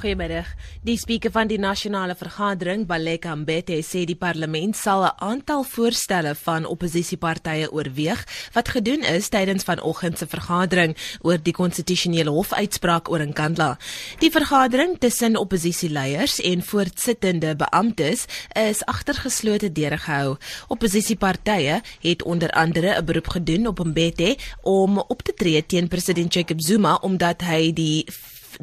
Goeiemiddag. Die spreker van die nasionale vergadering, Baleka Mbete, sê die parlement sal 'n aantal voorstelle van oppositiepartye oorweeg wat gedoen is tydens vanoggend se vergadering oor die konstitusionele hofuitspraak oor Nkandla. Die vergadering tussen oppositieleiers en voortsittende beamptes is agter geslote deure gehou. Oppositiepartye het onder andere 'n beroep gedoen op Mbete om op te tree teen president Jacob Zuma omdat hy die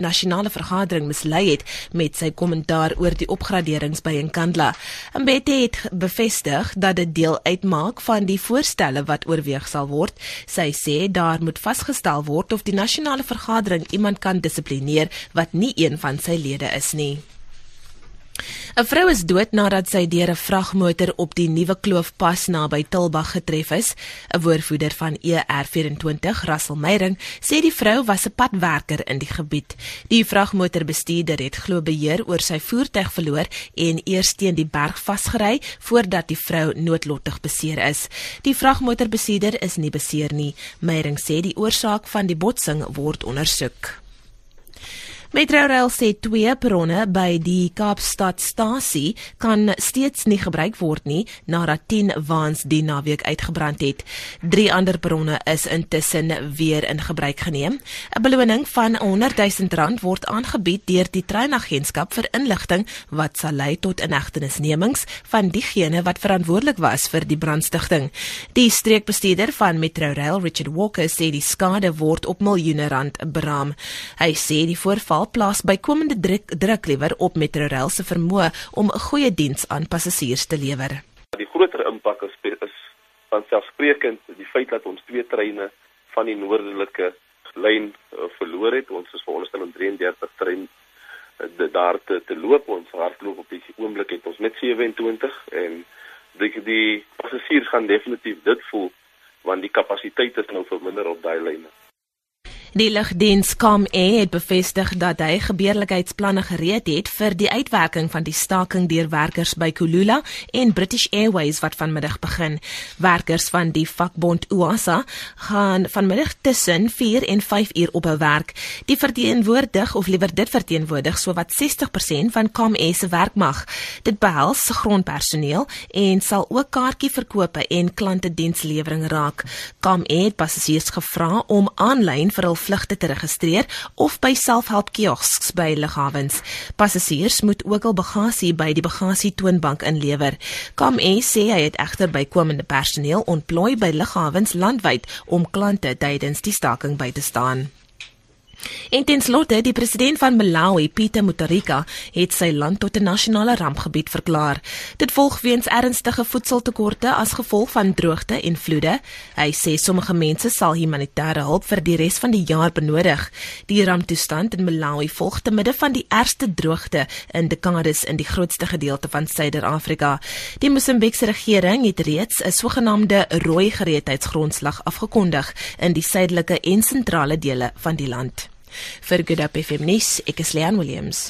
nasionale vergadering mislei het met sy kommentaar oor die opgraderings by Nkandla. Mbete het bevestig dat dit deel uitmaak van die voorstelle wat oorweeg sal word. Sy sê daar moet vasgestel word of die nasionale vergadering iemand kan dissiplineer wat nie een van sy lede is nie. 'n Vrou is dood nadat sy deur 'n vragmotor op die Nuwe Kloof pas naby Tilbag getref is. 'n Woordvoerder van ER24, Russell Meyering, sê die vrou was 'n padwerker in die gebied. Die vragmotorbestuurder het glo beheer oor sy voertuig verloor en eers teen die berg vasgery voordat die vrou noodlottig beseer is. Die vragmotorbestuurder is nie beseer nie. Meyering sê die oorsaak van die botsing word ondersoek. Metrorail sê twee perronne by die Kaapstadstasie kan steeds nie gebruik word nie nadat 10 waans die naweek uitgebrand het. Drie ander perronne is intussen weer in gebruik geneem. 'n Beloning van 100 000 rand word aangebied deur die treinagentskap vir inligting wat sal lei tot inhegtenisnemings van diegene wat verantwoordelik was vir die brandstigting. Die streekbestuurder van Metrorail, Richard Walker, sê die skade word op miljoene rand beraam. Hy sê die voorval geval plaas bykomende druk, druk liewer op Metrorail se vermoë om 'n goeie diens aan passasiers te lewer. Die groter impak is, is van selfsprekend die feit dat ons twee treine van die noordelike lyn uh, verloor het. Ons is veronderstel om 33 trein uh, daar te, te loop. Ons hardloop op die oomblik het ons net 27 en die die passasiers gaan definitief dit voel want die kapasiteit is nou verminder op daai lyne. Die lugdiens ComE het bevestig dat hy gebeurlikheidsplanne gereed het vir die uitwerking van die staking deur werkers by Kulula en British Airways wat vanmiddag begin. Werkers van die vakbond UASA gaan vanmiddag tussen 4 en 5 uur op hul werk. Die verteenwoordig of liewer dit verteenwoordig sowat 60% van ComE se werkmag. Dit behels grondpersoneel en sal ook kaartjieverkope en klantedienslewering raak. ComE het passasiers gevra om aanlyn vir hul vlugte te registreer of by selfhelp kiosks by lughawens. Passasiers moet ook al bagasie by die bagasie toonbank inlewer. ComE sê hy het egter bykomende personeel ontplooi by lughawens landwyd om klante tydens die staking by te staan. En ten slotte, die president van Malawi, Peter Mutharika, het sy land tot 'n nasionale rampgebied verklaar. Dit volg weens ernstige voedseltekorte as gevolg van droogte en vloede. Hy sê sommige mense sal humanitêre hulp vir die res van die jaar benodig. Die ramptoestand in Malawi volg te midde van die ergste droogte in dekades in die grootste gedeelte van Suider-Afrika. Die Mosambikse regering het reeds 'n sogenaamde rooi gereedheidsgrondslag afgekondig in die suidelike en sentrale dele van die land. Vir Good Up FM nuus, ek is Leon Williams.